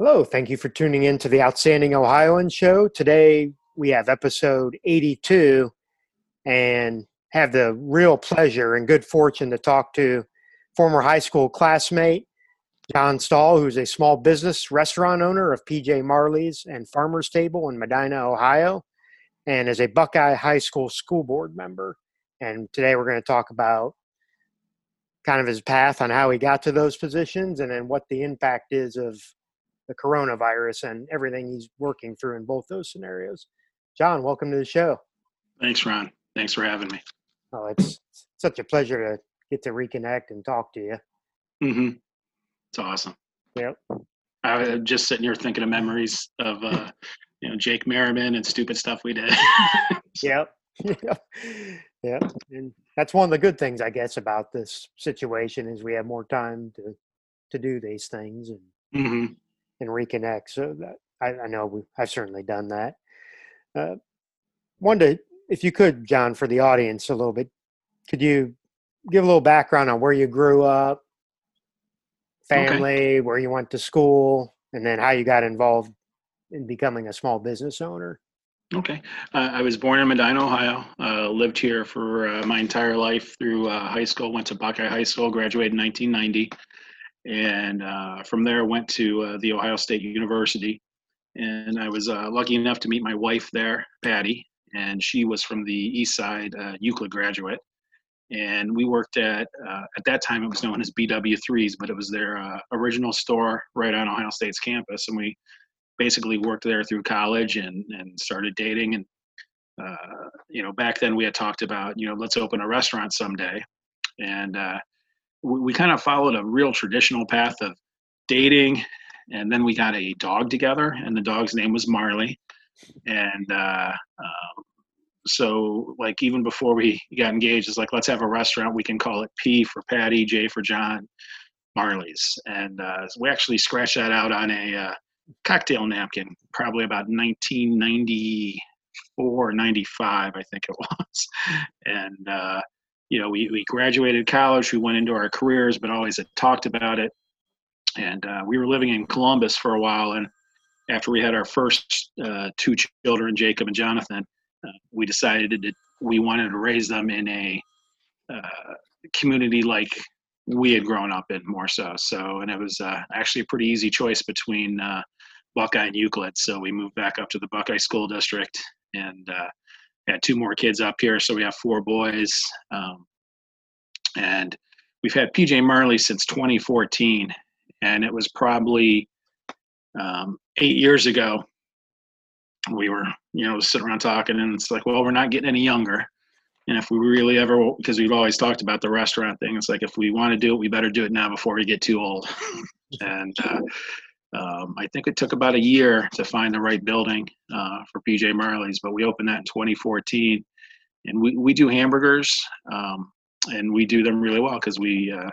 Hello, thank you for tuning in to the Outstanding Ohioan Show. Today we have episode 82 and have the real pleasure and good fortune to talk to former high school classmate John Stahl, who's a small business restaurant owner of PJ Marley's and Farmer's Table in Medina, Ohio, and is a Buckeye High School school board member. And today we're going to talk about kind of his path on how he got to those positions and then what the impact is of the coronavirus and everything he's working through in both those scenarios. John, welcome to the show. Thanks, Ron. Thanks for having me. Oh, it's such a pleasure to get to reconnect and talk to you. Mm-hmm. It's awesome. Yep. I was just sitting here thinking of memories of, uh, you know, Jake Merriman and stupid stuff we did. yep. yeah. And that's one of the good things, I guess, about this situation is we have more time to to do these things and mm-hmm and reconnect. So that I, I know we, I've certainly done that. Uh, wanted to, if you could, John, for the audience a little bit, could you give a little background on where you grew up, family, okay. where you went to school, and then how you got involved in becoming a small business owner? Okay. Uh, I was born in Medina, Ohio. Uh, lived here for uh, my entire life through uh, high school. Went to Buckeye High School. Graduated in 1990 and uh, from there went to uh, the Ohio State University. And I was uh, lucky enough to meet my wife there, Patty, and she was from the East Side uh, Euclid graduate. And we worked at uh, at that time it was known as BW3s, but it was their uh, original store right on Ohio State's campus. And we basically worked there through college and and started dating. And you know, back then we had talked about you know let's open a restaurant someday, and we, we kind of followed a real traditional path of dating and then we got a dog together and the dog's name was marley. And uh, um, so like even before we got engaged it's like let's have a restaurant we can call it p for patty j for john marley's. And uh, we actually scratched that out on a uh, cocktail napkin probably about 1994 95 i think it was. And uh, you know, we, we graduated college, we went into our careers, but always had talked about it. And uh, we were living in Columbus for a while. And after we had our first uh, two children, Jacob and Jonathan, uh, we decided that we wanted to raise them in a uh, community like we had grown up in more so. So, and it was uh, actually a pretty easy choice between uh, Buckeye and Euclid. So we moved back up to the Buckeye School District and had two more kids up here, so we have four boys. Um, and we've had PJ Marley since 2014, and it was probably um, eight years ago. We were, you know, sitting around talking, and it's like, well, we're not getting any younger. And if we really ever, because we've always talked about the restaurant thing, it's like if we want to do it, we better do it now before we get too old. and uh, um, I think it took about a year to find the right building uh, for PJ Marley's, but we opened that in 2014. And we, we do hamburgers, um, and we do them really well because we uh,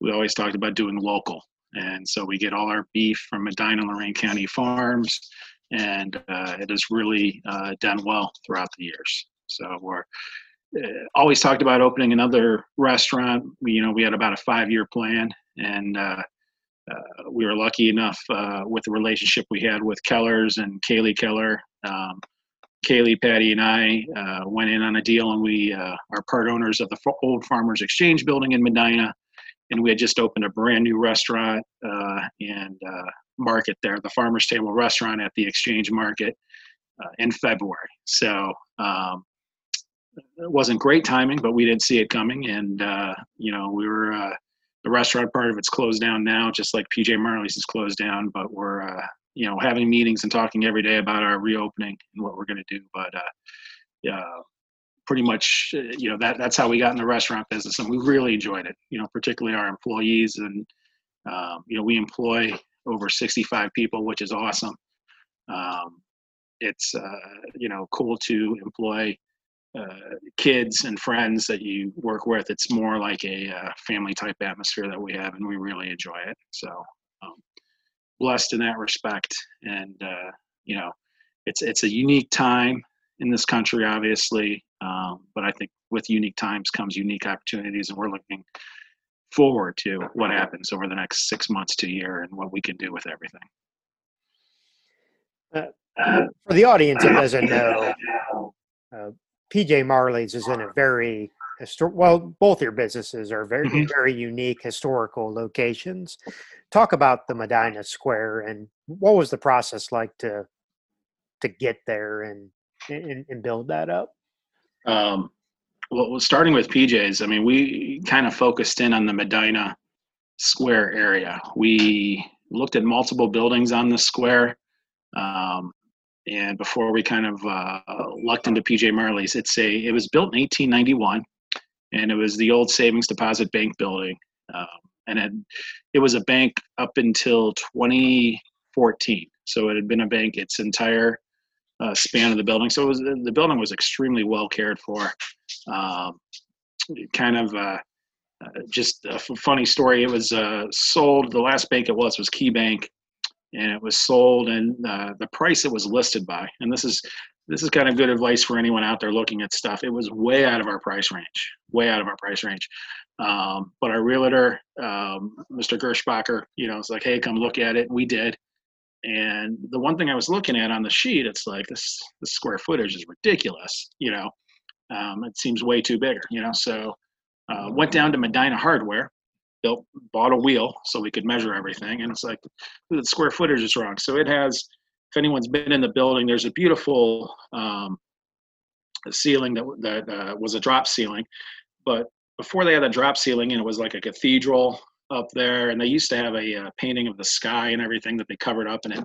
we always talked about doing local. And so we get all our beef from Medina Lorain County farms, and uh, it has really uh, done well throughout the years. So we're uh, always talked about opening another restaurant. We, you know, we had about a five-year plan, and uh, we were lucky enough uh, with the relationship we had with Keller's and Kaylee Keller. Um, Kaylee, Patty, and I uh, went in on a deal, and we uh, are part owners of the old Farmers Exchange building in Medina. And we had just opened a brand new restaurant uh, and uh, market there, the Farmers Table restaurant at the Exchange Market in February. So um, it wasn't great timing, but we didn't see it coming. And, you know, we were the restaurant part of it's closed down now, just like PJ Marley's is closed down. But we're uh, you know having meetings and talking every day about our reopening and what we're going to do. But uh, yeah, pretty much uh, you know that that's how we got in the restaurant business, and we really enjoyed it. You know, particularly our employees, and um, you know we employ over 65 people, which is awesome. Um, it's uh, you know cool to employ uh, kids and friends that you work with. It's more like a uh, family type atmosphere that we have, and we really enjoy it. So um, blessed in that respect, and uh, you know, it's it's a unique time in this country, obviously, um, but I think with unique times comes unique opportunities, and we're looking forward to what happens over the next six months to year and what we can do with everything. Uh, for the audience that doesn't know, PJ Marley's is in a very histor- well, both your businesses are very Mhm. very unique historical locations. Talk about the Medina Square and what was the process like to to get there and and, and build that up. Um, well, well, starting with PJ's, I mean, we kind of focused in on the Medina Square area. We looked at multiple buildings on the square. Um, and before we kind of uh, lucked into PJ Marley's, it's a it was built in 1891, and it was the old Savings Deposit Bank building, um, and it it was a bank up until 2014. So it had been a bank its entire uh, span of the building. So was the building was extremely well cared for. Um, kind of uh, uh, just a funny story. It was uh, sold. The last bank it was was Key Bank, and it was sold and uh, the price it was listed by. And this is this is kind of good advice for anyone out there looking at stuff. It was way out of our price range, way out of our price range. Um, but our realtor, um, Mr. Gershbacher, you know, it's like, hey, come look at it. We did. And the one thing I was looking at on the sheet, it's like this the square footage is ridiculous. You know, um, it seems way too bigger. You know, so uh, went down to Medina Hardware, built bought a wheel so we could measure everything, and it's like the square footage is wrong. So it has. If anyone's been in the building, there's a beautiful um, ceiling that that uh, was a drop ceiling, but before they had a drop ceiling and it was like a cathedral up there and they used to have a uh, painting of the sky and everything that they covered up and it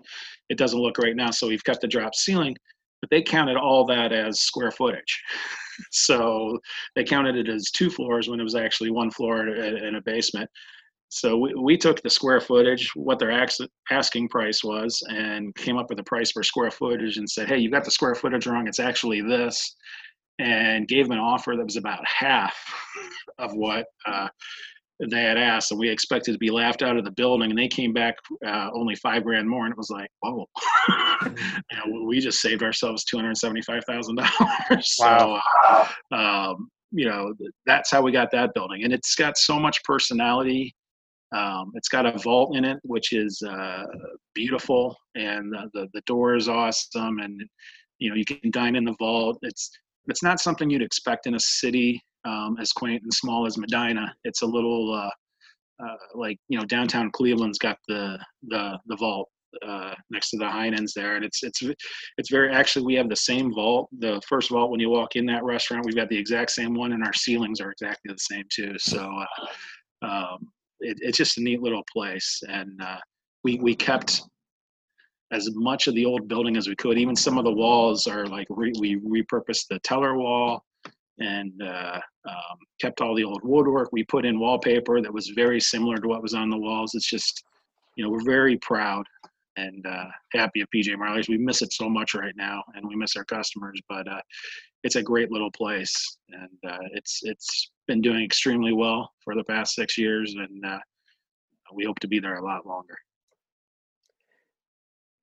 it doesn't look right now so we've got the drop ceiling but they counted all that as square footage so they counted it as two floors when it was actually one floor and a basement. So we, we took the square footage what their asking price was and came up with a price per square footage and said hey you got the square footage wrong it's actually this and gave them an offer that was about half of what uh, they had asked, and we expected to be laughed out of the building, and they came back uh, only five grand more, and it was like, whoa, you know, we just saved ourselves two hundred seventy-five thousand dollars. Wow. So, um, you know, that's how we got that building, and it's got so much personality. Um, it's got a vault in it, which is uh, beautiful, and the, the the door is awesome, and you know you can dine in the vault. It's it's not something you'd expect in a city um, as quaint and small as Medina. It's a little uh, uh, like you know downtown Cleveland's got the the the vault uh, next to the Heinen's there, and it's it's it's very actually we have the same vault. The first vault when you walk in that restaurant, we've got the exact same one, and our ceilings are exactly the same too. So uh, um, it, it's just a neat little place, and uh, we we kept as much of the old building as we could. Even some of the walls are like re, we repurposed the teller wall and uh, um, kept all the old woodwork. We put in wallpaper that was very similar to what was on the walls. It's just, you know, we're very proud and uh, happy of PJ Marley's. We miss it so much right now, and we miss our customers. But uh, it's a great little place, and uh, it's it's been doing extremely well for the past six years, and uh, we hope to be there a lot longer.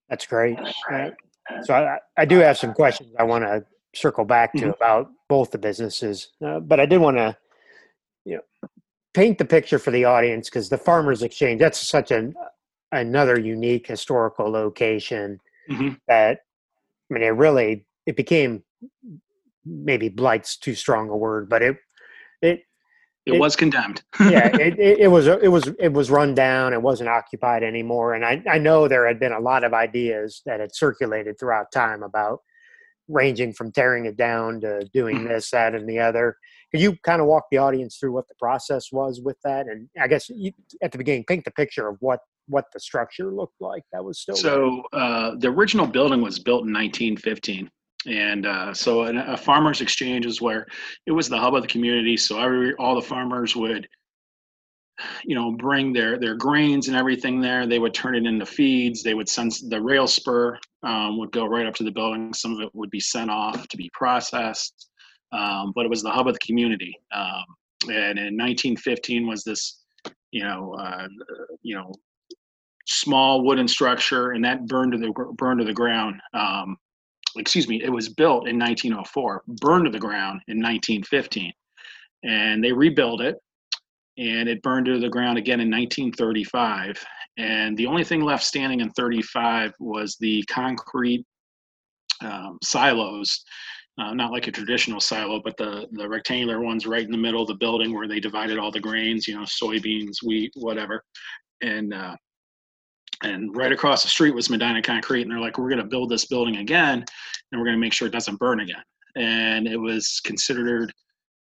That's great. Uh, so I, I do have some questions I want to circle back to Mhm. about both the businesses, uh, but I did want to, you know, paint the picture for the audience because the Farmers Exchange that's such an another unique historical location Mhm. that I mean it really it became maybe blight's too strong a word, but it it It, It- was condemned. yeah, it, it, it was it was it was run down. It wasn't occupied anymore, and I I know there had been a lot of ideas that had circulated throughout time about ranging from tearing it down to doing Mhm. this, that, and the other. Could you kind of walk the audience through what the process was with that? And I guess you, at the beginning, paint the picture of what what the structure looked like that was still. So uh, the original building was built in 1915, and uh, so an, a farmers exchange is where it was the hub of the community. So every all the farmers would, you know, bring their their grains and everything there. They would turn it into feeds. They would send the rail spur um, would go right up to the building. Some of it would be sent off to be processed, um, but it was the hub of the community. Um, and in 1915 was this, you know, uh, you know, small wooden structure, and that burned to the burned to the ground. Um, excuse me, it was built in 1904, burned to the ground in 1915, and they rebuilt it. And it burned to the ground again in 1935. And the only thing left standing in 35 was the concrete um, silos, uh, not like a traditional silo, but the, the rectangular ones right in the middle of the building where they divided all the grains, you know, soybeans, wheat, whatever. And uh, and right across the street was Medina Concrete, and they're like, "We're going to build this building again, and we're going to make sure it doesn't burn again." And it was considered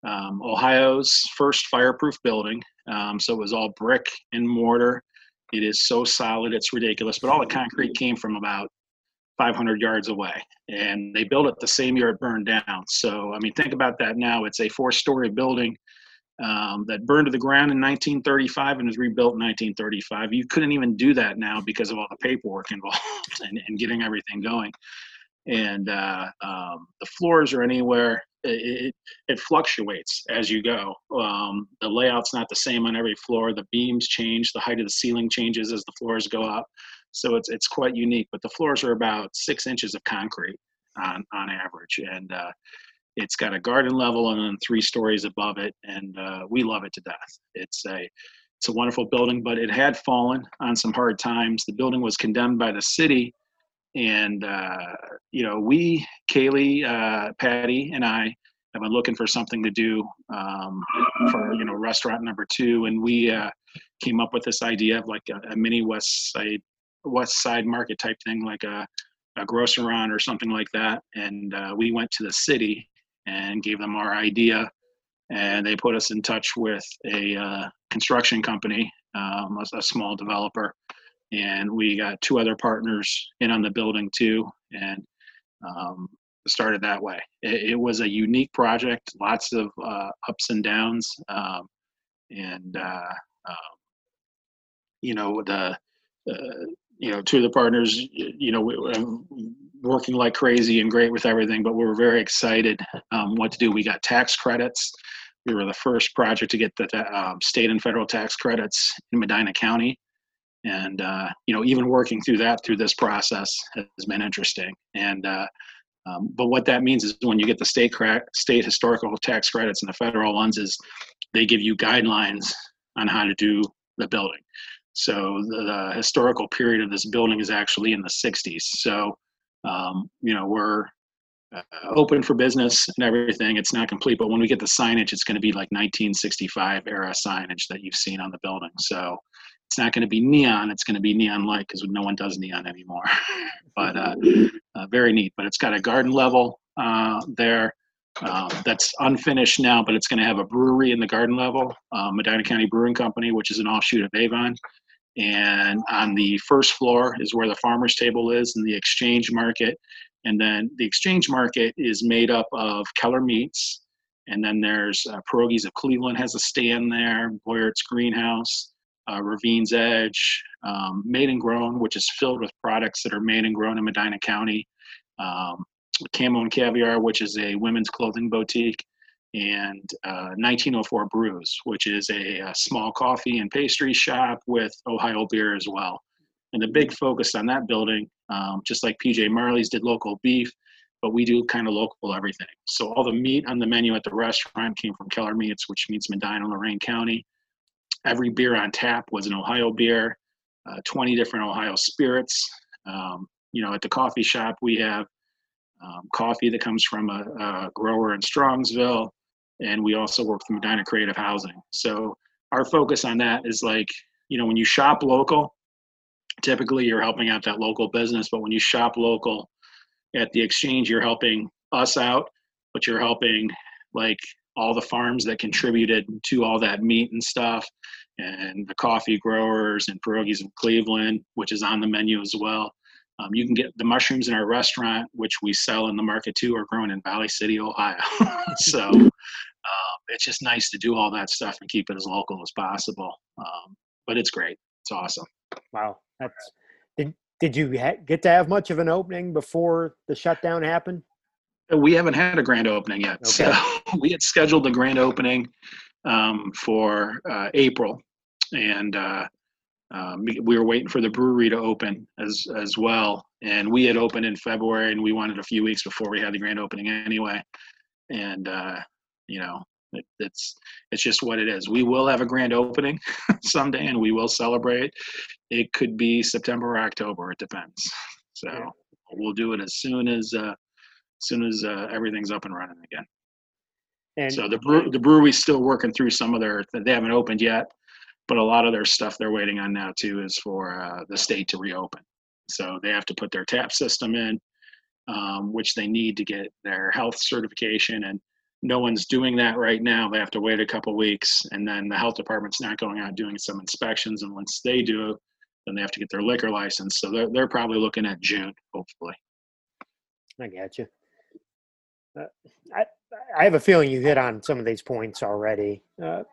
um, Ohio's first fireproof building. Um, so it was all brick and mortar. It is so solid, it's ridiculous. But all the concrete came from about 500 yards away, and they built it the same year it burned down. So I mean, think about that now. It's a four-story building um, that burned to the ground in 1935 and was rebuilt in 1935. You couldn't even do that now because of all the paperwork involved and, and getting everything going. And uh, um, the floors are anywhere. It, it, fluctuates as you go. Um, the layout's not the same on every floor. The beams change. The height of the ceiling changes as the floors go up. So it's it's quite unique. But the floors are about six inches of concrete on on average, and uh, it's got a garden level and then three stories above it, and uh, we love it to death. It's a it's a wonderful building, but it had fallen on some hard times. The building was condemned by the city, and uh, you know we, Kaylee, uh, Patty, and I have been looking for something to do um, for you know restaurant number two, and we uh, came up with this idea of like a, a mini West Side West Side Market type thing, like a a grocerant or something like that. And uh, we went to the city and gave them our idea. And they put us in touch with a uh, construction company, um, a, a, small developer. And we got two other partners in on the building too, and um, started that way. It, it, was a unique project, lots of uh, ups and downs. Um, and, uh, um, you know, the, you know, two of the partners, you know, working like crazy and great with everything, but we were very excited um, what to do. We got tax credits. We were the first project to get the um, state and federal tax credits in Medina County. And, uh, you know, even working through that through this process has been interesting. And, uh, um, but what that means is when you get the state cra- state historical tax credits and the federal ones is they give you guidelines on how to do the building. So the, the historical period of this building is actually in the 60s. So um, you know, we're uh, open for business and everything. It's not complete, but when we get the signage, it's going to be like 1965 era signage that you've seen on the building. So it's not going to be neon. It's going to be neon light because no one does neon anymore. but uh, uh, very neat. But it's got a garden level uh, there. Um, that's unfinished now, but it's going to have a brewery in the garden level, uh, Medina County Brewing Company, which is an offshoot of Avon. And on the first floor is where the farmer's table is and the exchange market. And then the exchange market is made up of Keller Meats. And then there's uh, Pierogies of Cleveland has a stand there, Boyart's Greenhouse, uh, Ravine's Edge, um, Made and Grown, which is filled with products that are made and grown in Medina County. Um, Camo and Caviar, which is a women's clothing boutique and uh, 1904 Brews, which is a, a, small coffee and pastry shop with Ohio beer as well. And the big focus on that building, um, just like PJ Marley's did local beef, but we do kind of local everything. So all the meat on the menu at the restaurant came from Keller Meats, which means Medina, Lorain County. Every beer on tap was an Ohio beer, uh, 20 different Ohio spirits. Um, you know, at the coffee shop, we have um, coffee that comes from a, a, grower in Strongsville, and we also work with Medina Creative Housing. So our focus on that is like, you know, when you shop local, typically you're helping out that local business, but when you shop local at the exchange, you're helping us out, but you're helping like all the farms that contributed to all that meat and stuff and the coffee growers and pierogies in Cleveland, which is on the menu as well. Um, you can get the mushrooms in our restaurant, which we sell in the market too, are grown in Valley City, Ohio. so um, it's just nice to do all that stuff and keep it as local as possible. Um, but it's great. It's awesome. Wow. That's did did you ha- get to have much of an opening before the shutdown happened? We haven't had a grand opening yet. Okay. So we had scheduled the grand opening um, for uh, April, and uh, um, we were waiting for the brewery to open as as well, and we had opened in February, and we wanted a few weeks before we had the grand opening anyway. And uh, you know, It, it's it's just what it is. We will have a grand opening someday, and we will celebrate. It could be September or October. It depends. So we'll do it as soon as uh, as soon as uh, everything's up and running again. And so the brew, the brewery's still working through some of their. They haven't opened yet, but a lot of their stuff they're waiting on now too is for uh, the state to reopen. So they have to put their tap system in, um, which they need to get their health certification, and no one's doing that right now. They have to wait a couple weeks, and then the health department's not going out doing some inspections, and once they do, then they have to get their liquor license. So they're they're probably looking at June, hopefully. I got you. Uh, I I have a feeling you hit on some of these points already. Uh,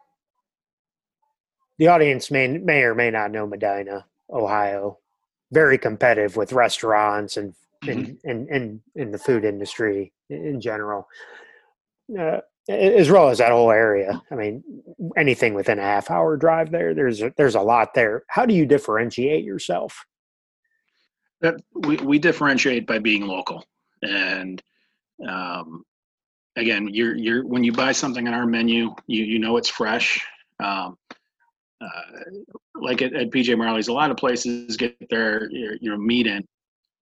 the audience may may or may not know Medina, Ohio. Very competitive with restaurants and and and and in the food industry in general, uh, as well as that whole area. I mean, anything within a half hour drive there, there's a, there's a lot there. How do you differentiate yourself? That we we differentiate by being local, and um, again, you're you're when you buy something on our menu, you you know it's fresh. Um, uh, like at, at PJ Marley's, a lot of places get their you know meat in,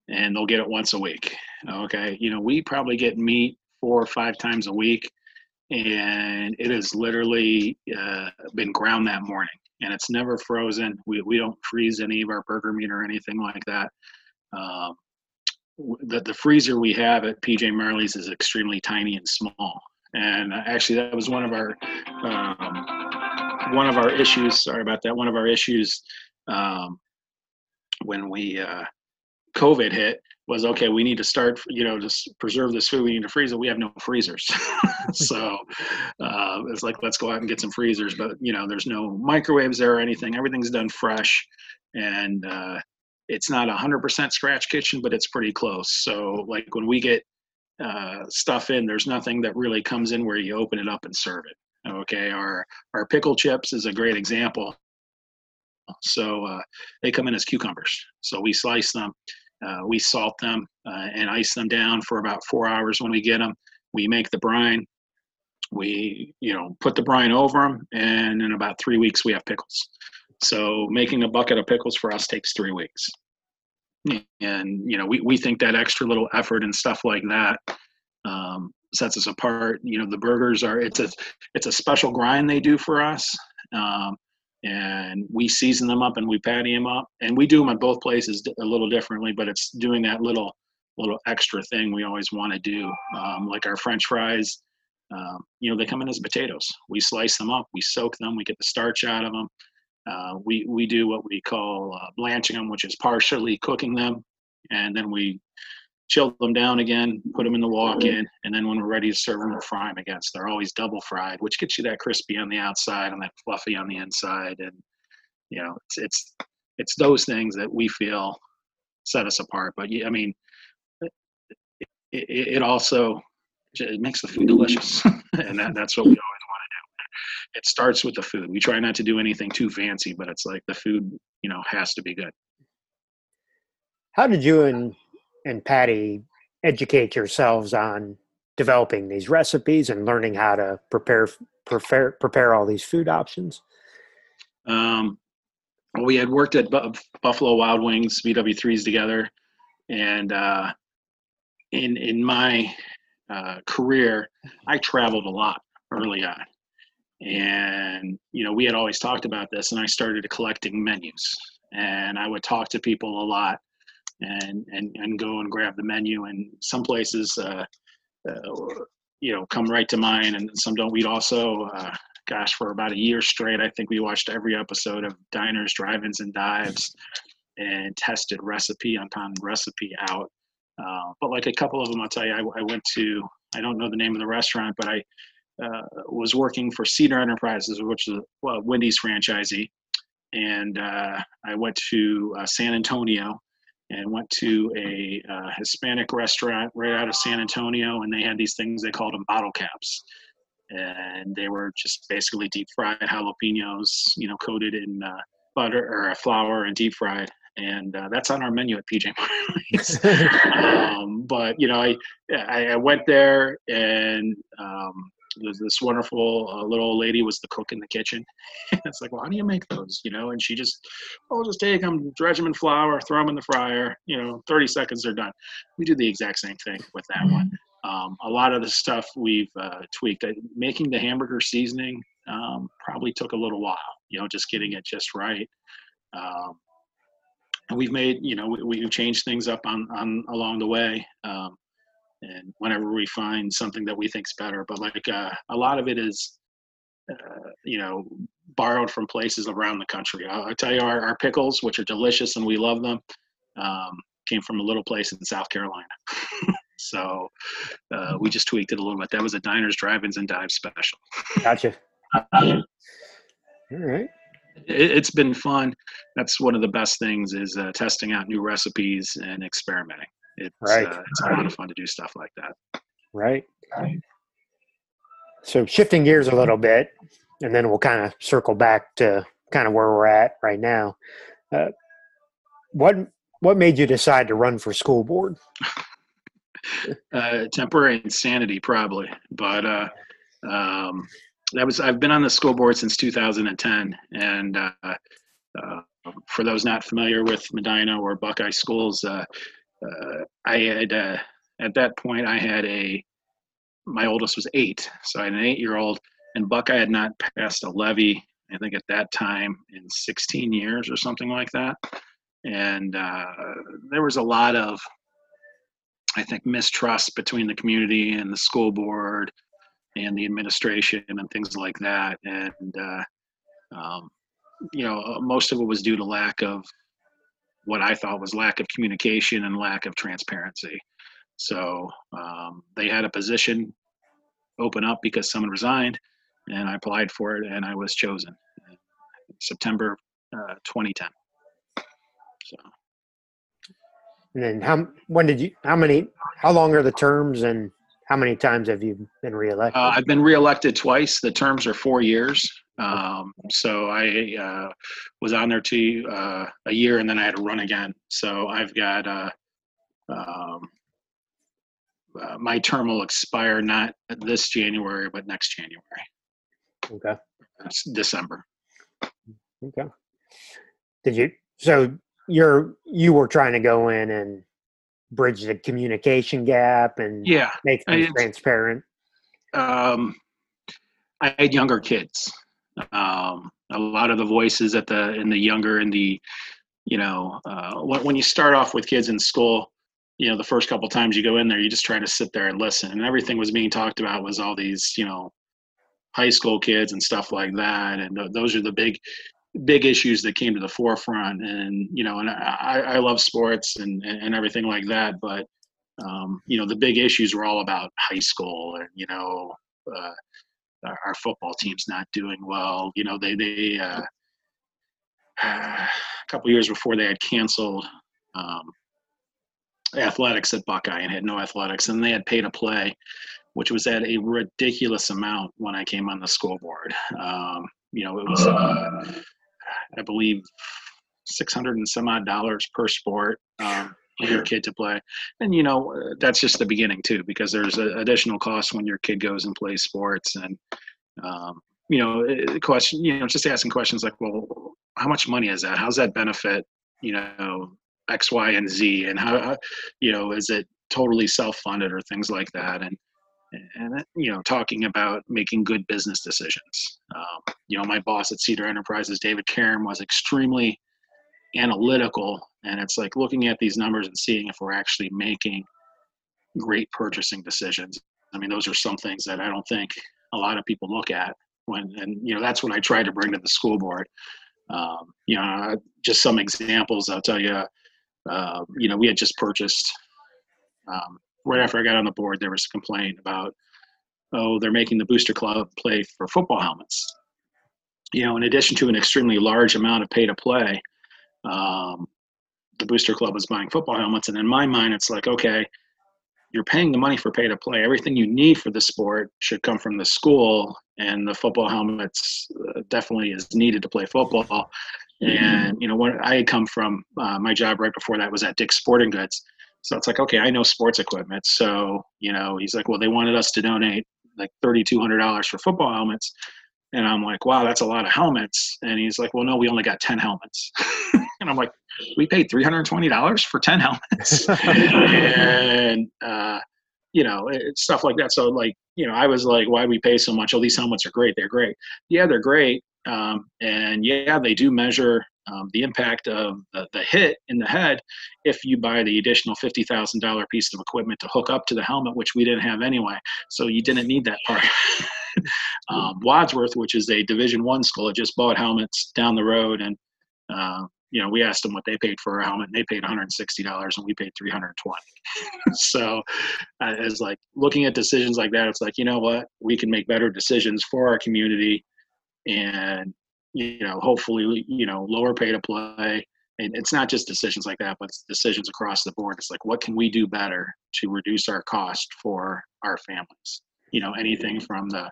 and they'll get it once a week. Okay, you know we probably get meat four or five times a week, and it has literally uh, been ground that morning, and it's never frozen. We we don't freeze any of our burger meat or anything like that. Um, the, the freezer we have at PJ Marley's is extremely tiny and small. And actually, that was one of our um, one of our issues. Sorry about that. One of our issues um, when we uh, COVID hit was okay. We need to start, you know, just preserve this food. We need to freeze it. We have no freezers, so uh, it's like let's go out and get some freezers. But you know, there's no microwaves there or anything. Everything's done fresh, and uh, it's not a hundred percent scratch kitchen, but it's pretty close. So like when we get uh, stuff in, there's nothing that really comes in where you open it up and serve it. Okay, our our pickle chips is a great example. So uh, they come in as cucumbers. So we slice them, uh, we salt them, uh, and ice them down for about four hours when we get them. We make the brine. We you know put the brine over them, and in about three weeks we have pickles. So making a bucket of pickles for us takes three weeks. And you know, we, we think that extra little effort and stuff like that um, sets us apart. You know, the burgers are it's a it's a special grind they do for us. Um, and we season them up and we patty them up and we do them at both places a little differently but it's doing that little little extra thing we always want to do um, like our french fries um, you know they come in as potatoes we slice them up we soak them we get the starch out of them uh, we we do what we call uh, blanching them, which is partially cooking them, and then we chill them down again, put them in the walk-in, and then when we're ready to serve them, we fry them again. So they're always double fried, which gets you that crispy on the outside and that fluffy on the inside, and you know it's it's it's those things that we feel set us apart. But I mean, it, it also it makes the food delicious, and that, that's what we always it starts with the food. We try not to do anything too fancy, but it's like the food, you know, has to be good. How did you and and Patty educate yourselves on developing these recipes and learning how to prepare prepare prepare all these food options? Um, we had worked at Buffalo Wild Wings BW3s together, and uh, in in my uh, career, I traveled a lot early on and you know we had always talked about this and i started collecting menus. And i would talk to people a lot and and, and go and grab the menu. And some places uh, uh, you know come right to mind and some don't. We'd also uh, gosh for about a year straight i think we watched every episode of diners drive-ins and dives and tested recipe upon recipe out. Uh, but like a couple of them i'll tell you I, I went to i don't know the name of the restaurant but i uh, was working for Cedar Enterprises, which is a Wendy's franchisee, and uh, I went to uh, San Antonio and went to a uh, Hispanic restaurant right out of San Antonio, and they had these things they called them bottle caps, and they were just basically deep fried jalapenos, you know, coated in uh, butter or flour and deep fried. And uh, that's on our menu at PJ um, but you know, I, I, I went there and um, there's this wonderful uh, little old lady was the cook in the kitchen. it's like, well, how do you make those? You know, and she just, oh, just take them, dredge them in flour, throw them in the fryer. You know, 30 seconds, they're done. We do the exact same thing with that one. Um, a lot of the stuff we've uh, tweaked. Making the hamburger seasoning um, probably took a little while. You know, just getting it just right. Um, and we've made, you know, we, we've changed things up on on along the way. Um, and whenever we find something that we think's better, but like uh, a lot of it is, uh, you know, borrowed from places around the country. I'll, I'll tell you, our, our, pickles, which are delicious and we love them, um, came from a little place in South Carolina. so uh, we just tweaked it a little bit. That was a Diners, Drive-ins, and Dives special. Gotcha. All right. It, has been fun. That's one of the best things is uh, testing out new recipes and experimenting. It's, right. Uh, it's a lot of fun to do stuff like that. Right. right. So shifting gears a little bit, and then we'll kind of circle back to kind of where we're at right now. Uh, what what made you decide to run for school board? uh, temporary insanity, probably, but uh, um, that was I've been on the school board since 2010, and uh, uh, for those not familiar with Medina or Buckeye schools, uh, uh, I had uh, at that point I had a my oldest was eight, so I had an eight-year-old, and Buckeye had not passed a levy. I think at that time in 16 years or something like that, and uh, there was a lot of I think mistrust between the community and the school board and the administration and things like that, and uh, um, you know most of it was due to lack of what I thought was lack of communication and lack of transparency. So um, they had a position open up because someone resigned, and I applied for it, and I was chosen. September uh, 2010. So. And then how? When did you? How many? How long are the terms, and how many times have you been reelected? Uh, I've been reelected twice. The terms are four years. Um, so I uh, was on there to uh, a year, and then I had to run again. So I've got uh, um, uh, my term will expire not this January, but next January. Okay. It's December. Okay. Did you? So you're you were trying to go in and bridge the communication gap and yeah, make things transparent. Um, I had younger kids, um, a lot of the voices at the in the younger in the you know uh, when, when you start off with kids in school you know the first couple times you go in there you just try to sit there and listen. And everything was being talked about was all these you know high school kids and stuff like that. And th- those are the big big issues that came to the forefront and you know and i, I love sports and, and everything like that but um, you know the big issues were all about high school and you know uh, our, football team's not doing well. You know, they they uh, a couple years before they had canceled um, athletics at Buckeye and had no athletics, and they had pay to play, which was at a ridiculous amount when I came on the school board. Um, you know, it was uh, I believe six hundred and some odd dollars per sport. Um, your kid to play. And you know that's just the beginning too because there's additional costs when your kid goes and plays sports and um, you know question you know just asking questions like well how much money is that? How's that benefit you know x y and z? And how you know is it totally self-funded or things like that? And and you know talking about making good business decisions. Um, you know my boss at cedar enterprises david karam was extremely analytical and it's like looking at these numbers and seeing if we're actually making great purchasing decisions. I mean those are some things that i don't think a lot of people look at when and you know that's what i try to bring to the school board. Um, you know just some examples i'll tell you uh, you know we had just purchased um, right after i got on the board there was a complaint about oh they're making the booster club play for football helmets. You know in addition to an extremely large amount of pay to play um, the booster club was buying football helmets and in my mind it's like okay you're paying the money for pay to play. Everything you need for the sport should come from the school and the football helmets uh, definitely is needed to play football. And you know what i had come from uh, my job right before that was at dick's sporting goods so it's like okay i know sports equipment so you know he's like well they wanted us to donate like $3,200 for football helmets. And I'm like, wow, that's a lot of helmets. And he's like, well, no, we only got 10 helmets. and I'm like, we paid $320 for 10 helmets. and, uh, you know, stuff like that. So, like, you know, I was like, why we pay so much? Oh, these helmets are great. They're great. Yeah, they're great. Um, and yeah, they do measure um, the impact of the, the, hit in the head if you buy the additional $50,000 piece of equipment to hook up to the helmet, which we didn't have anyway. So you didn't need that part. um, Wadsworth, which is a Division One school, just bought helmets down the road, and uh, you know we asked them what they paid for a helmet, and they paid 160 dollars, and we paid 320. so, uh, as like looking at decisions like that, it's like you know what, we can make better decisions for our community, and you know hopefully you know lower pay to play. And it's not just decisions like that, but decisions across the board. It's like, what can we do better to reduce our cost for our families? You know, anything from the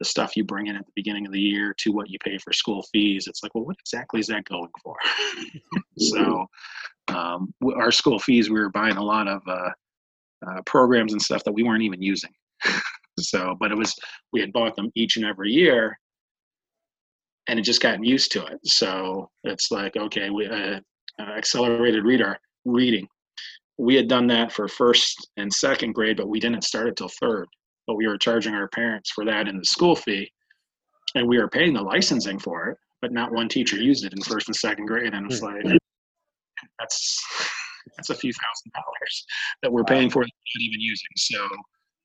the stuff you bring in at the beginning of the year to what you pay for school fees. It's like, well, what exactly is that going for? so, um, our school fees, we were buying a lot of uh, uh, programs and stuff that we weren't even using. so, but it was, we had bought them each and every year and it just gotten used to it. So it's like, okay, we uh, uh accelerated reader reading. We had done that for first and second grade, but we didn't start it till third but we were charging our parents for that in the school fee, and we were paying the licensing for it, but not one teacher used it in first and second grade, and it's like that's that's a few thousand dollars that we're paying for not even using. So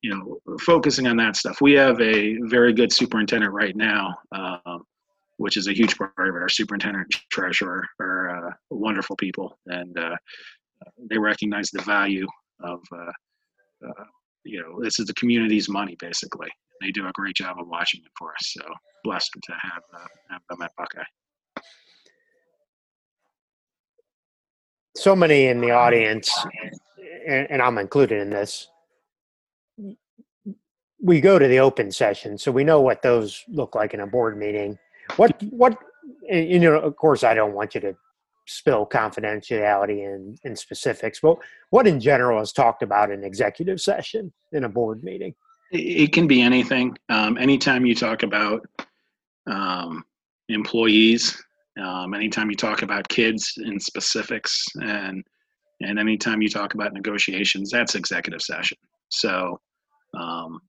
you know, focusing on that stuff. We have a very good superintendent right now, um, which is a huge part of it. Our superintendent and treasurer are uh, wonderful people, and uh, they recognize the value of uh, uh you know, this is the community's money basically. They do a great job of watching it for us. So blessed to have, uh, have them at Buckeye. So many in the audience, and, and I'm included in this. We go to the open session, so we know what those look like in a board meeting. What what you know? Of course, I don't want you to spill confidentiality and, specifics, but what in general is talked about in executive session in a board meeting? It can be anything. Um, anytime you talk about um, employees, um, anytime you talk about kids in specifics, and and anytime you talk about negotiations, that's executive session. So, um,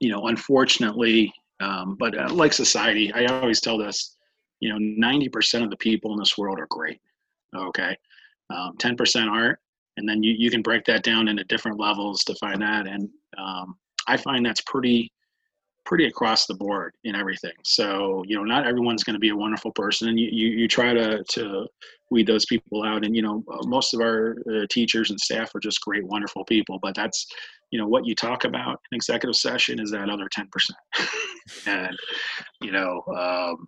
you know, unfortunately, um, but uh, like society, I always tell this you know 90% of the people in this world are great okay? Um, 10% aren't and then you, you can break that down into different levels to find that and um, i find that's pretty pretty across the board in everything. So you know not everyone's going to be a wonderful person and you, you, you try to to weed those people out. And you know most of our uh, teachers and staff are just great wonderful people but that's you know what you talk about in executive session is that other 10% and you know um,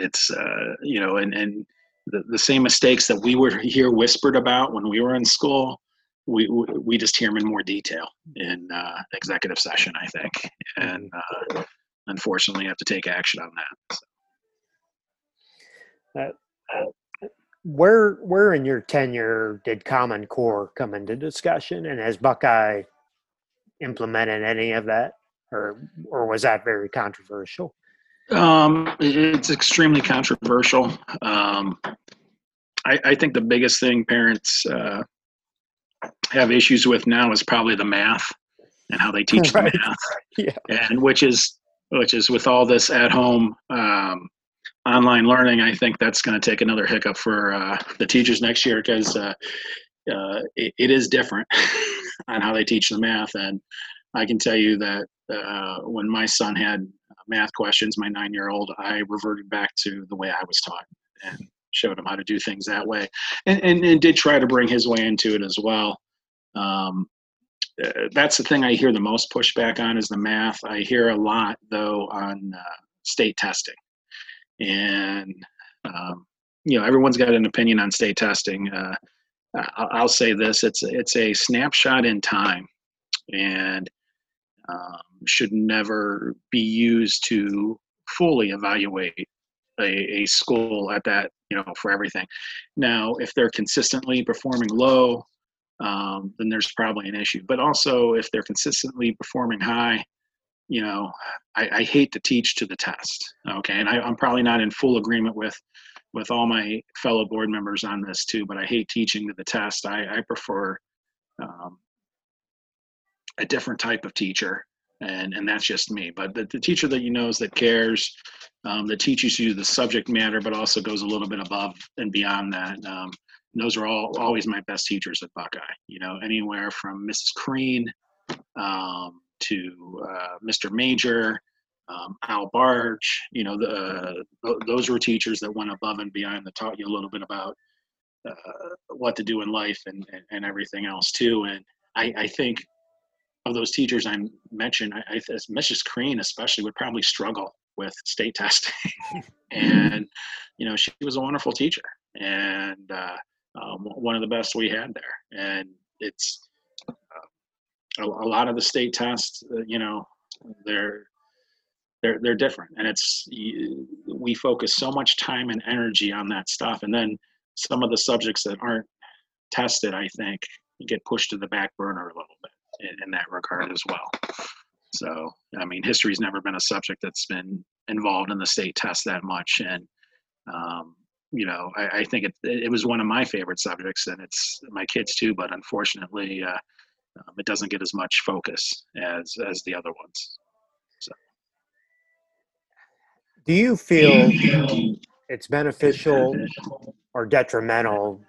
it's uh, you know, and and the, the same mistakes that we would hear whispered about when we were in school, we we just hear them in more detail in uh, executive session, I think, and uh, unfortunately, have to take action on that. So. Uh, where where in your tenure did Common Core come into discussion, and has Buckeye implemented any of that, or or was that very controversial? Um, it's extremely controversial. Um, I, I, think the biggest thing parents uh, have issues with now is probably the math and how they teach right. the math, yeah. and which is which is with all this at home um, online learning. I think that's going to take another hiccup for uh, the teachers next year because uh, uh, it, it is different on how they teach the math, and I can tell you that uh, when my son had math questions, my nine year old, I reverted back to the way I was taught and showed him how to do things that way and, and, and did try to bring his way into it as well. Um, uh, that's the thing I hear the most pushback on is the math. I hear a lot though on uh, state testing, and um, you know everyone's got an opinion on state testing. Uh, I'll say this: it's it's a snapshot in time, and um, should never be used to fully evaluate a, a, school at that you know for everything now if they're consistently performing low um, then there's probably an issue. But also, if they're consistently performing high, you know, I, I hate to teach to the test. Okay, and I, I'm probably not in full agreement with with all my fellow board members on this too. But I hate teaching to the test. I, I prefer um, a different type of teacher and and that's just me. But the, the teacher that you knows that cares um, that teaches you the subject matter but also goes a little bit above and beyond that. Um, those are all always my best teachers at buckeye you know anywhere from mrs crean um, to uh, mr major um, al barge you know the, uh, those were teachers that went above and beyond that taught you a little bit about uh, what to do in life and, and, and everything else too. And I, I think of those teachers I mentioned, I, I, Mrs. Crean especially would probably struggle with state testing. and, you know, she was a wonderful teacher and uh, um, one of the best we had there. And it's uh, a, a, lot of the state tests, uh, you know, they're, they're, they're different. And it's, we focus so much time and energy on that stuff. And then some of the subjects that aren't tested, I think, get pushed to the back burner a little bit in, in that regard as well. So, I mean, history's never been a subject that's been involved in the state test that much. And, um, you know, I, I, think it, it was one of my favorite subjects and it's my kids too, but unfortunately, uh, um, it doesn't get as much focus as, as the other ones. So. Do you feel it's beneficial or detrimental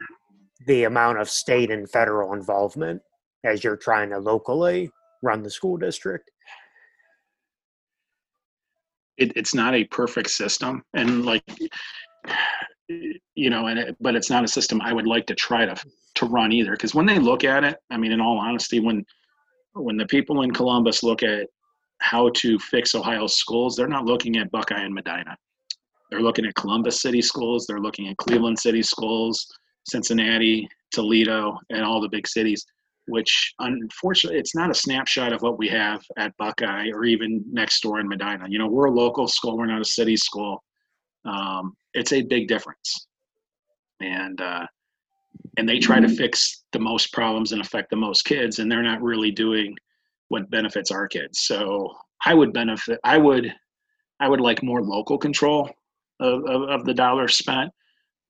the amount of state and federal involvement as you're trying to locally run the school district? It, it's not a perfect system, and like you know, and it, but it's not a system I would like to try to to run either. Because when they look at it, I mean, in all honesty, when when the people in Columbus look at how to fix Ohio's schools, they're not looking at Buckeye and Medina. They're looking at Columbus City schools. They're looking at Cleveland City schools, Cincinnati, Toledo, and all the big cities which unfortunately it's not a snapshot of what we have at Buckeye or even next door in Medina. You know, we're a local school, we're not a city school. Um, it's a big difference, and uh, and they try to mm-hmm. fix the most problems and affect the most kids, and they're not really doing what benefits our kids. So I would benefit. I would I would like more local control of, of, of the dollars spent,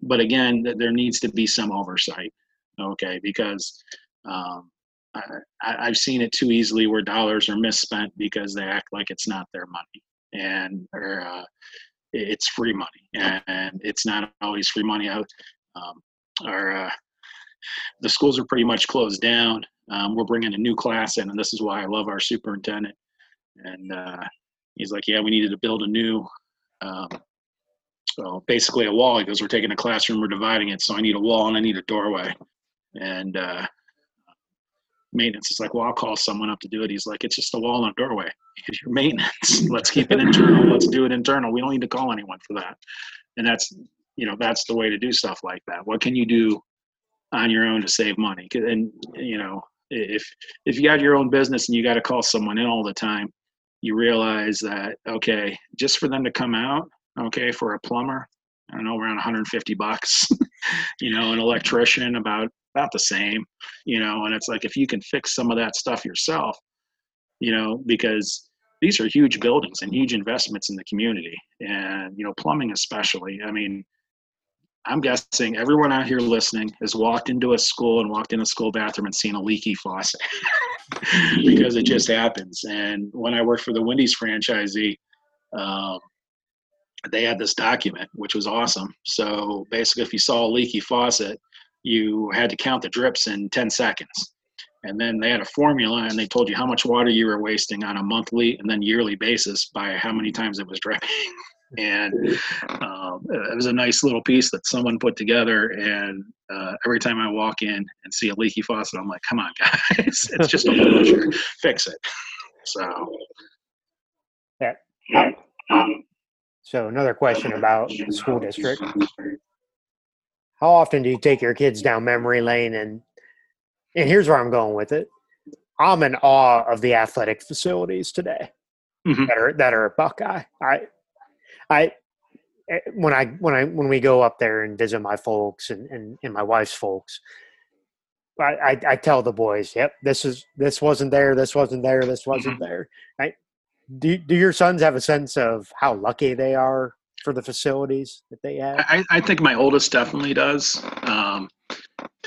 but again, there needs to be some oversight. Okay, because um, I, have seen it too easily where dollars are misspent because they act like it's not their money and or uh, it's free money and it's not always free money out. Um, or uh, the schools are pretty much closed down. Um, we're bringing a new class in and this is why i love our superintendent. And uh, he's like yeah we needed to build a new um, well basically a wall. He goes we're taking a classroom we're dividing it so i need a wall and i need a doorway. And uh, maintenance is like, well, I'll call someone up to do it. He's like, it's just a wall and a doorway. It's Your maintenance. Let's keep it internal. Let's do it internal. We don't need to call anyone for that. And that's, you know, that's the way to do stuff like that. What can you do on your own to save money? And you know, if if you got your own business and you got to call someone in all the time, you realize that okay, just for them to come out, okay, for a plumber, I don't know, around 150 bucks. you know, an electrician about about the same, you know, and it's like if you can fix some of that stuff yourself, you know, because these are huge buildings and huge investments in the community and you know plumbing especially. I mean i'm guessing everyone out here listening has walked into a school and walked in a school bathroom and seen a leaky faucet because it just happens. And when i worked for the wendy's franchisee um, they had this document which was awesome. So basically if you saw a leaky faucet you had to count the drips in 10 seconds. And then they had a formula and they told you how much water you were wasting on a monthly and then yearly basis by how many times it was dripping. and um, it was a nice little piece that someone put together. And uh, every time I walk in and see a leaky faucet, I'm like, come on, guys, it's just a washer. Fix it. So, yeah. So, another question about the school district how often do you take your kids down memory lane and and here's where i'm going with it i'm in awe of the athletic facilities today mm-hmm. that are that are buckeye i i eh, when i when i when we go up there and visit my folks and and, and my wife's folks I, I, I tell the boys, yep, this is this wasn't there, this wasn't there, this wasn't mm-hmm. there. Right? Do do your sons have a sense of how lucky they are for the facilities that they have? I, I think my oldest definitely does. Um,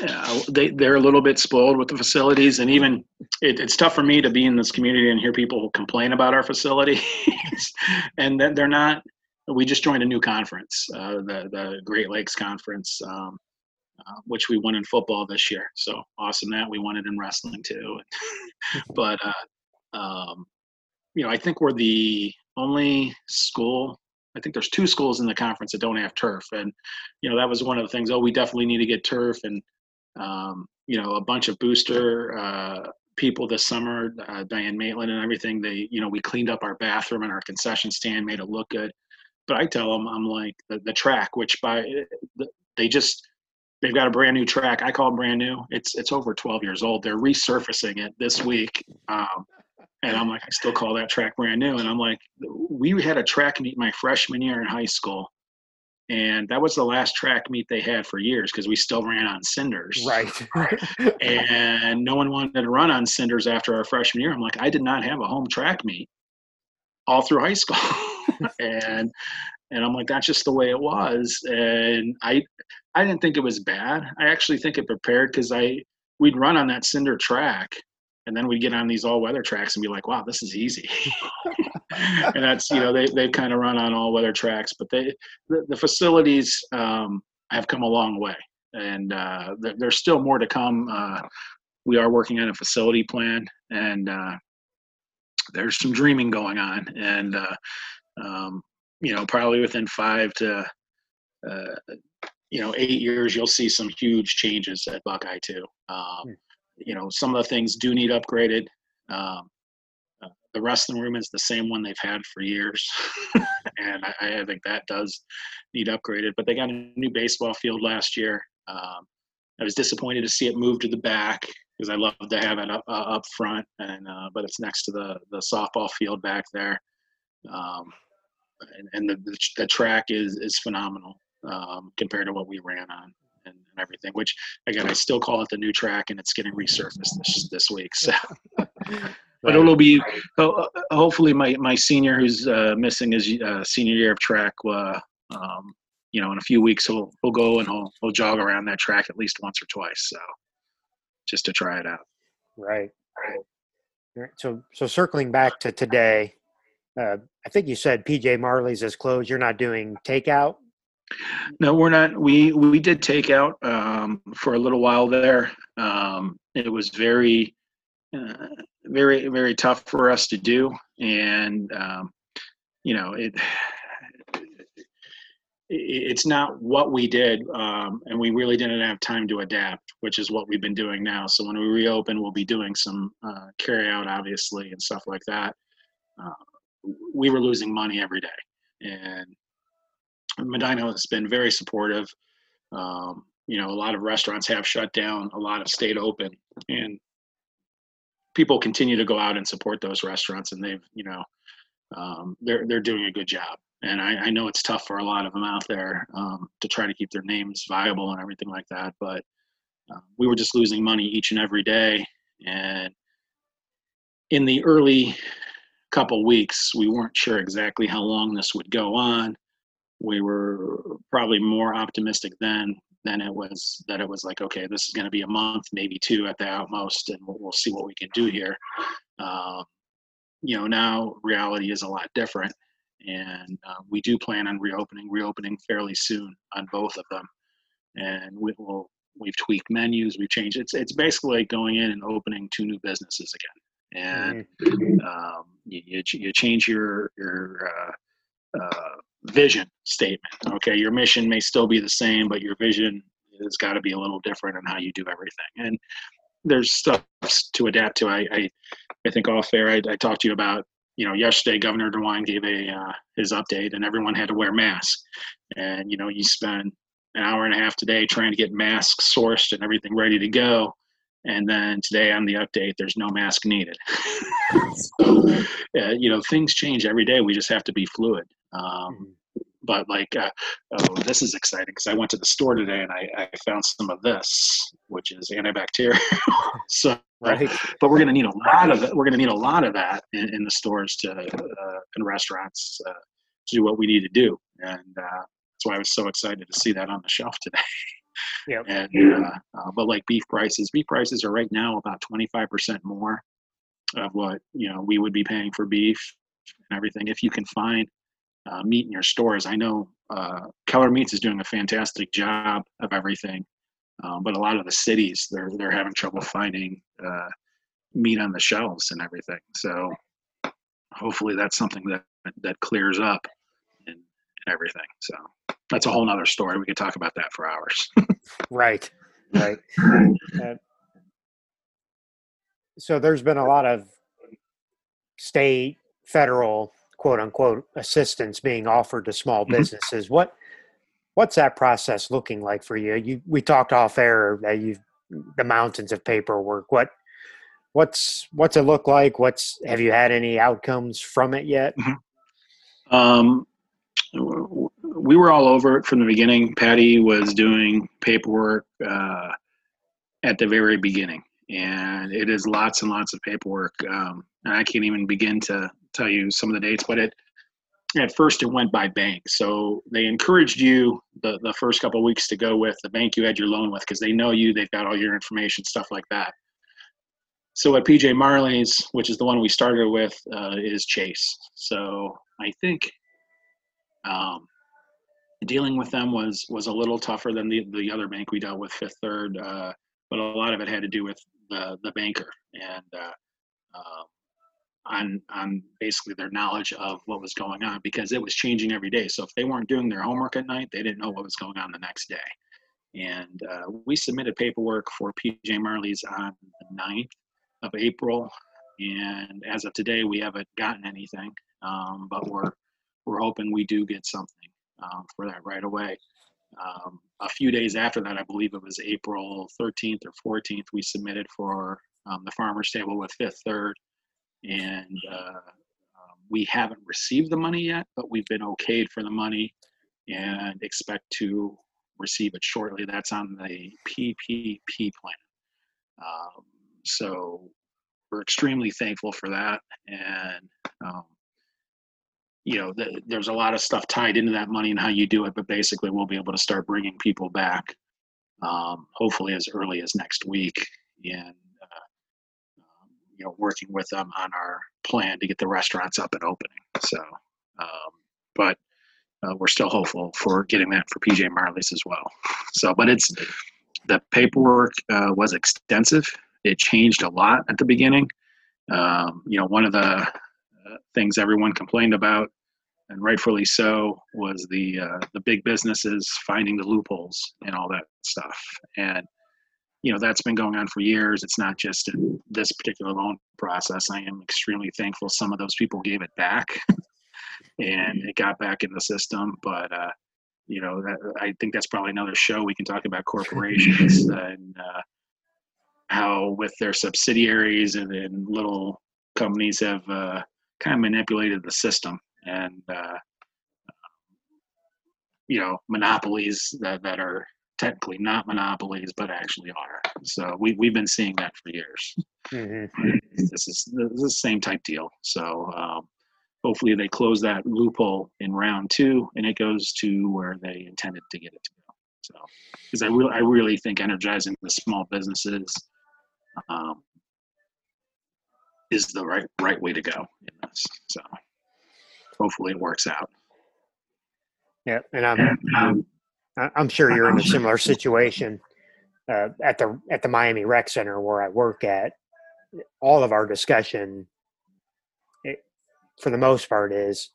yeah, they they're a little bit spoiled with the facilities, and even it, it's tough for me to be in this community and hear people complain about our facilities, and that they're not. We just joined a new conference, uh, the the Great Lakes Conference, um, uh, which we won in football this year. So awesome that we won it in wrestling too. but uh, um, you know, I think we're the only school I think there's two schools in the conference that don't have turf, and you know that was one of the things. Oh, we definitely need to get turf, and um, you know a bunch of booster uh, people this summer, uh, Diane Maitland and everything. They, you know, we cleaned up our bathroom and our concession stand, made it look good. But I tell them, I'm like the, the track, which by they just they've got a brand new track. I call it brand new. It's it's over 12 years old. They're resurfacing it this week. Um, and I'm like, I still call that track brand new. And I'm like, we had a track meet my freshman year in high school. And that was the last track meet they had for years because we still ran on cinders. Right. and no one wanted to run on cinders after our freshman year. I'm like, I did not have a home track meet all through high school. and and I'm like, that's just the way it was. And I I didn't think it was bad. I actually think it prepared because I we'd run on that cinder track and then we get on these all weather tracks and be like, wow, this is easy. and that's you know they they kind of run on all weather tracks, but they the, the facilities um, have come a long way, and uh, th- there's still more to come. Uh, we are working on a facility plan, and uh, there's some dreaming going on, and uh, um, you know probably within five to uh, you know eight years, you'll see some huge changes at Buckeye too. Um, hmm you know, some of the things do need upgraded. Um, uh, the wrestling room is the same one they've had for years, and I, I, think that does need upgraded. But they got a new baseball field last year. Um, I was disappointed to see it move to the back because I love to have it up uh, up front, and uh, but it's next to the the softball field back there, um, and, and the, the, the track is is phenomenal um, compared to what we ran on and, everything. Which again, I still call it the new track, and it's getting resurfaced this this week. So, but it'll be hopefully my my senior who's uh, missing his uh, senior year of track. Uh, um, you know, in a few weeks he'll he'll go and he'll he'll jog around that track at least once or twice. So, just to try it out. Right. Right. So so circling back to today. Uh, I think you said PJ Marley's is closed. You're not doing takeout no, we're not. We we did takeout um, for a little while there. Um, it was very, uh, very, very tough for us to do, and um, you know it. It's not what we did, um, and we really didn't have time to adapt, which is what we've been doing now. So when we reopen, we'll be doing some uh, carry out, obviously, and stuff like that. Uh, we were losing money every day, and Medina has been very supportive. Um, you know, a lot of restaurants have shut down, a lot have stayed open, and people continue to go out and support those restaurants, and they've, you know, um, they're they're doing a good job. And I, I, know it's tough for a lot of them out there um, to try to keep their names viable and everything like that. But uh, we were just losing money each and every day, and in the early couple weeks, we weren't sure exactly how long this would go on we were probably more optimistic then than it was that it was like okay this is going to be a month maybe two at the outmost and we'll, we'll see what we can do here. Uh, you know now reality is a lot different and uh, we do plan on reopening reopening fairly soon on both of them. And we will we've tweaked menus we've changed it's it's basically like going in and opening two new businesses again. And mm-hmm. um, you, you, you change your your uh, uh vision statement. Okay, your mission may still be the same, but your vision has got to be a little different on how you do everything. And there's stuff to adapt to. I I, I think all fair. I, I talked to you about you know yesterday Governor DeWine gave a uh, his update, and everyone had to wear masks. And you know you spend an hour and a half today trying to get masks sourced and everything ready to go. And then today on the update, there's no mask needed. so, uh, you know, things change every day. We just have to be fluid. Um, but like, uh, oh, this is exciting because I went to the store today and I, I found some of this, which is antibacterial. so, right. but we're going to need a lot of it. We're going to need a lot of that in, in the stores to uh, in restaurants uh, to do what we need to do, and uh, that's why I was so excited to see that on the shelf today. Yeah. And uh, uh, but like beef prices, beef prices are right now about twenty five percent more of what you know we would be paying for beef and everything. If you can find uh, meat in your stores, I know uh, Keller Meats is doing a fantastic job of everything, um, but a lot of the cities they're they're having trouble finding uh, meat on the shelves and everything. So hopefully that's something that that clears up and, and everything. So that's a whole nother story. We could talk about that for hours. right, right. Uh, so there's been a lot of state, federal, quote unquote, assistance being offered to small mm-hmm. businesses. Mm-hmm. What what's that process looking like for you? You we talked off air that you the mountains of paperwork. What what's what's it look like? What's have you had any outcomes from it yet? Mm-hmm. Um, we were all over it from the beginning. Patty was doing paperwork uh, at the very beginning, and it is lots and lots of paperwork. Um, and I can't even begin to tell you some of the dates, but it at first it went by bank. So they encouraged you the, the first couple weeks to go with the bank you had your loan with because they know you, they've got all your information, stuff like that. So at PJ Marley's, which is the one we started with, uh, is Chase. So I think um, dealing with them was was a little tougher than the the other bank we dealt with, Fifth Third, uh, but a lot of it had to do with the the banker and uh, uh, on on basically their knowledge of what was going on because it was changing every day. So if they weren't doing their homework at night, they didn't know what was going on the next day. And uh, we submitted paperwork for PJ Marley's on the 9th of April, and as of today, we haven't gotten anything, um, but we're we're hoping we do get something um, for that right away. Um, a few days after that, I believe it was April 13th or 14th, we submitted for um, the farmer's table with Fifth Third, and uh, um, we haven't received the money yet, but we've been okayed for the money and expect to receive it shortly. That's on the PPP plan. Um, so we're extremely thankful for that, and um, you know, the, there's a lot of stuff tied into that money and how you do it, but basically we'll be able to start bringing people back, um, hopefully as early as next week, and you know, working with them on our plan to get the restaurants up and opening. So, um, but uh, we're still hopeful for getting that for PJ Marley's as well. So, but it's the paperwork uh, was extensive. It changed a lot at the beginning. Um, you know, one of the things everyone complained about, and rightfully so, was the uh, the big businesses finding the loopholes and all that stuff. And you know that's been going on for years. It's not just in this particular loan process. I am extremely thankful some of those people gave it back, and it got back in the system. But uh, you know, that, I think that's probably another show we can talk about corporations and uh, how with their subsidiaries and, and little companies have uh, kind of manipulated the system and uh, you know monopolies that, that are technically not monopolies but actually are so we, we've been seeing that for years mm-hmm. this, is, this is the same type deal so um, hopefully they close that loophole in round two and it goes to where they intended to get it to go so because I, re- I really think energizing the small businesses um, is the right right way to go in this. So hopefully it works out. Yeah, and I'm I'm, I'm sure you're in a similar situation uh, at the at the Miami Rec Center where I work at. All of our discussion, it, for the most part, is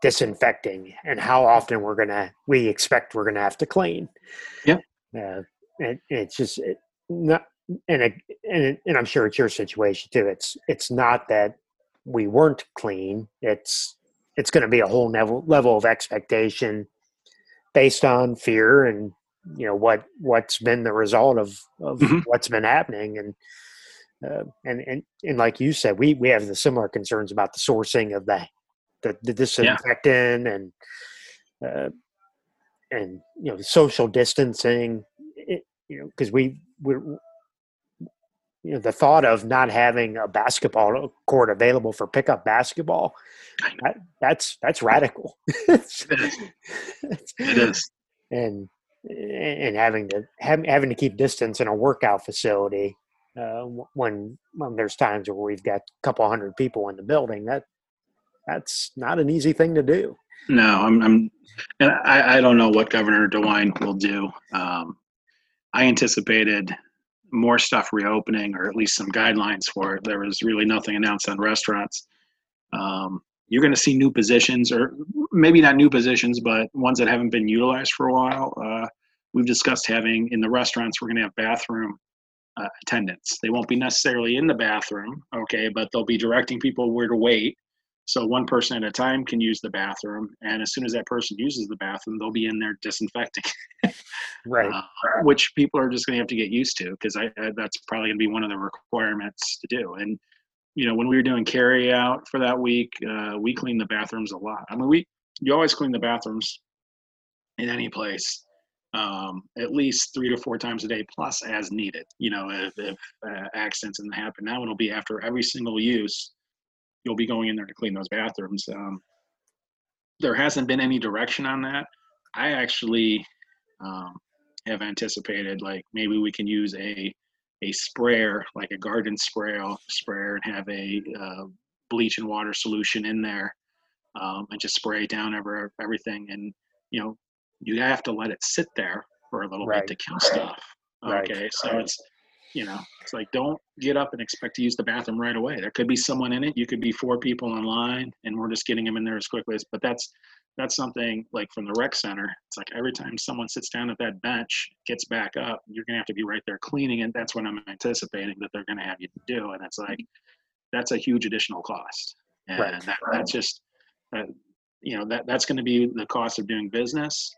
disinfecting and how often we're gonna we expect we're gonna have to clean. Yeah, uh, and it's just it, not and it, and it, and I'm sure it's your situation too. It's it's not that we weren't clean. It's it's going to be a whole level level of expectation based on fear and you know what what's been the result of of mm-hmm. what's been happening and uh, and and and like you said, we we have the similar concerns about the sourcing of the the, the disinfectant yeah. and uh, and you know social distancing. It, you know, because we we're you know the thought of not having a basketball court available for pickup basketball that, that's that's radical. It is. and and having to having to keep distance in a workout facility uh, when when there's times where we've got a couple hundred people in the building that that's not an easy thing to do. No i'm, I'm and I, I don't know what governor dewine will do. Um, i anticipated more stuff reopening or at least some guidelines for it. There was really nothing announced on restaurants. Um, you're going to see new positions, or maybe not new positions, but ones that haven't been utilized for a while. Uh, we've discussed having in the restaurants, we're going to have bathroom uh, attendants. They won't be necessarily in the bathroom, okay, but they'll be directing people where to wait so one person at a time can use the bathroom, and as soon as that person uses the bathroom, they'll be in there disinfecting. right. Uh, which people are just going to have to get used to because I, I, that's probably going to be one of the requirements to do. And you know, when we were doing carry out for that week, uh, we cleaned the bathrooms a lot. I mean, we you always clean the bathrooms in any place um, at least three to four times a day plus as needed you know if, if uh, accidents and happen now it'll be after every single use you'll be going in there to clean those bathrooms. Um, there hasn't been any direction on that. I actually um, have anticipated like maybe we can use a a sprayer like a garden sprayer sprayer and have a uh, bleach and water solution in there um, and just spray down over everything and you know you have to let it sit there for a little right. bit to kill stuff okay right. so it's you know it's like don't get up and expect to use the bathroom right away. There could be someone in it. You could be four people in line and we're just getting them in there as quickly as but that's that's something like from the rec center. It's like every time someone sits down at that bench gets back up you're going to have to be right there cleaning and that's what i'm anticipating that they're going to have you do and it's like that's a huge additional cost. And right. that, that's just uh, you know that that's going to be the cost of doing business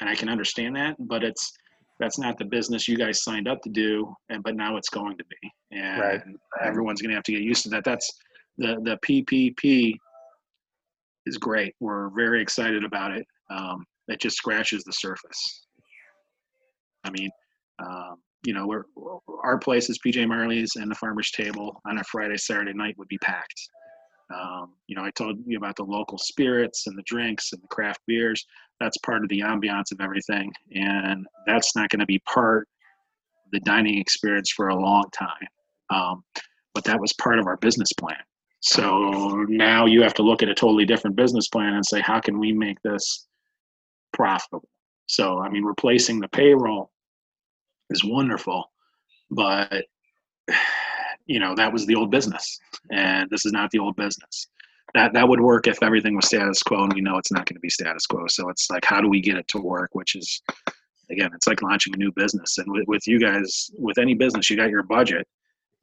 and i can understand that but it's that's not the business you guys signed up to do and but now it's going to be. And right. everyone's going to have to get used to that. That's the the ppp is great. We're very excited about it. Um, it just scratches the surface. I mean um, you know we're our places pj marley's and the farmers table on a friday saturday night would be packed. Um, you know, I told you about the local spirits and the drinks and the craft beers. That's part of the ambiance of everything, and that's not going to be part of the dining experience for a long time. Um, but that was part of our business plan. So now you have to look at a totally different business plan and say, how can we make this profitable? So, I mean, replacing the payroll is wonderful, but you know that was the old business and this is not the old business that that would work if everything was status quo and we know it's not going to be status quo. So it's like how do we get it to work? Which is again it's like launching a new business. And with, with you guys with any business you got your budget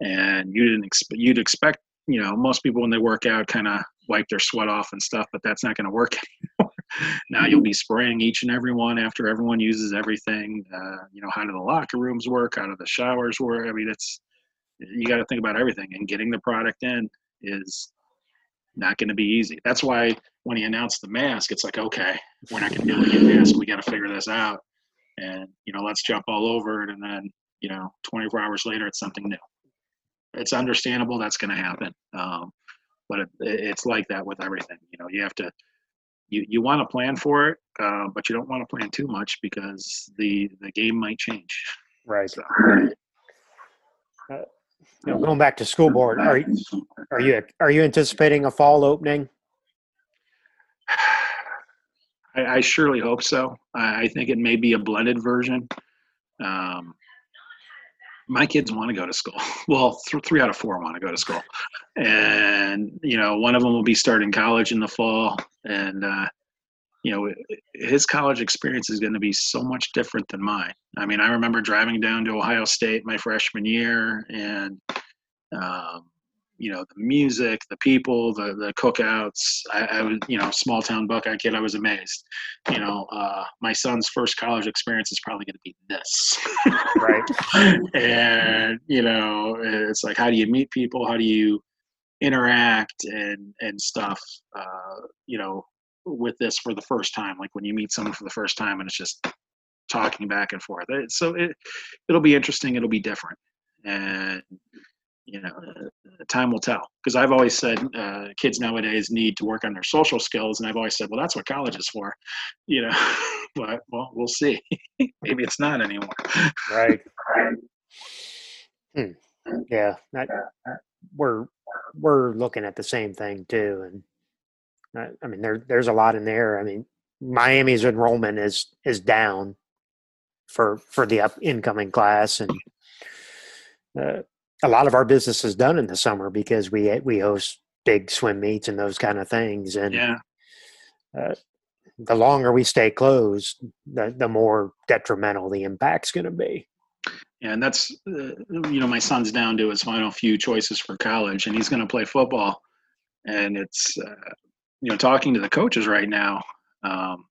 and you didn't expect you'd expect you know most people when they work out kind of wipe their sweat off and stuff but that's not going to work anymore. Now you'll be spraying each and every one after everyone uses everything uh, you know how do the locker rooms work? How do the showers work? I mean it's you got to think about everything and getting the product in is not going to be easy. That's why when he announced the mask it's like okay we're not going to be able to get mask. We got to figure this out. And you know let's jump all over it and then you know 24 hours later it's something new. It's understandable that's going to happen um, but it, it's like that with everything. You know you have to you, you want to plan for it uh, but you don't want to plan too much because the the game might change. Right. So, uh, you know, going back to school board, are you, are you are you anticipating a fall opening? I, I surely hope so. I, I, think it may be a blended version. Um, my kids want to go to school. Well, th- three out of four want to go to school, and you know, one of them will be starting college in the fall, and uh, you know his college experience is going to be so much different than mine. I mean i remember driving down to ohio state my freshman year and um, you know the music the people the the cookouts. I, I was you know small town buckeye kid i was amazed. You know uh, my son's first college experience is probably going to be this. Right. And you know it's like how do you meet people? How do you interact and and stuff? Uh, you know with this for the first time, like when you meet someone for the first time and it's just talking back and forth. So it it'll be interesting. It'll be different, and you know, uh, time will tell. Because I've always said uh, kids nowadays need to work on their social skills, and I've always said, well, that's what college is for, you know. but well, we'll see. Maybe it's not anymore. Right. Hmm. Yeah, we're we're looking at the same thing too, and I, I mean, there there's a lot in there. I mean, Miami's enrollment is is down for for the up incoming class, and uh, a lot of our business is done in the summer because we we host big swim meets and those kind of things. And yeah, uh, the longer we stay closed, the the more detrimental the impact's going to be. And that's uh, you know my son's down to his final few choices for college, and he's going to play football. And it's uh, you know talking to the coaches right now. Um,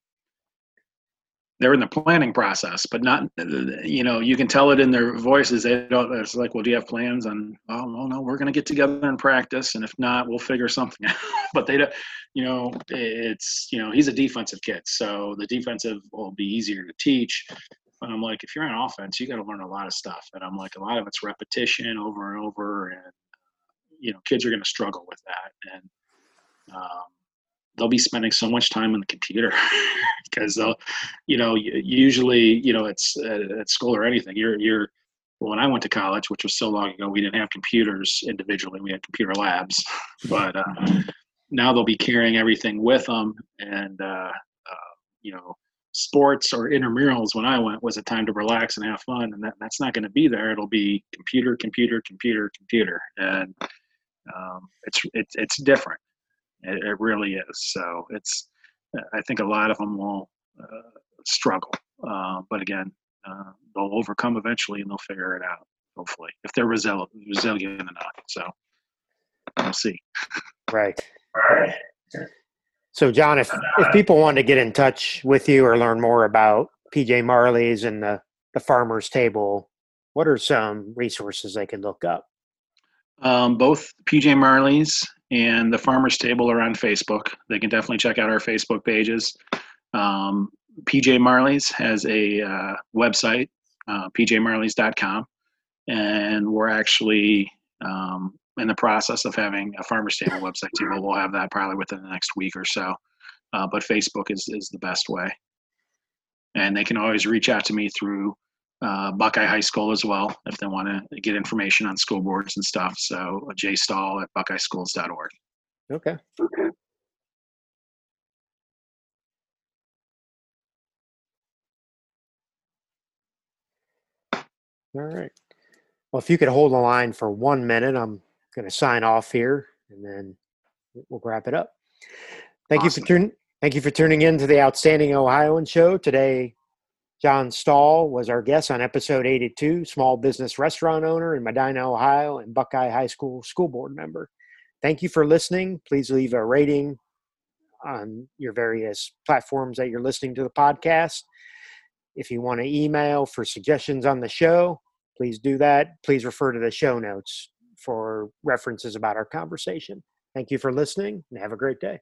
they're in the planning process, but not, you know, you can tell it in their voices. They don't, it's like, well, do you have plans on, oh, no, no, we're going to get together and practice. And if not, we'll figure something out. but they don't, you know, it's, you know, he's a defensive kid. So the defensive will be easier to teach. But I'm like, if you're on offense, you got to learn a lot of stuff. And I'm like, a lot of it's repetition over and over. And, you know, kids are going to struggle with that. And, um, they'll be spending so much time on the computer because they'll, you know, usually, you know, it's uh, at school or anything. You're, you're, when I went to college, which was so long ago, we didn't have computers individually. We had computer labs, but uh, now they'll be carrying everything with them. And, uh, uh, you know, sports or intramurals when I went was a time to relax and have fun. And that, that's not going to be there. It'll be computer, computer, computer, computer. And um, it's, it's, it's different. It, it really is. So it's, I think a lot of them will uh, struggle. Uh, but again, uh, they'll overcome eventually and they'll figure it out, hopefully, if they're resilient, resilient enough. So we'll see. Right. So, John, if, if people want to get in touch with you or learn more about PJ Marley's and the, the Farmer's Table, what are some resources they can look up? Um, both PJ Marley's and the Farmers Table are on Facebook. They can definitely check out our Facebook pages. Um, PJ Marley's has a uh, website, uh, pjmarleys.com, and we're actually um, in the process of having a Farmers Table website too. We'll have that probably within the next week or so. Uh, but Facebook is, is the best way. And they can always reach out to me through uh, Buckeye High School as well if they want to get information on school boards and stuff. So uh, Jay Stahl at buckeyeschools.org. Okay. Okay. All right. Well, if you could hold the line for one minute, I'm going to sign off here, and then we'll wrap it up. Thank awesome. you for tuning. Thank you for tuning in to the Outstanding Ohioan Show today. John Stahl was our guest on episode 82, small business restaurant owner in Medina, Ohio, and Buckeye High School school board member. Thank you for listening. Please leave a rating on your various platforms that you're listening to the podcast. If you want to email for suggestions on the show, please do that. Please refer to the show notes for references about our conversation. Thank you for listening and have a great day.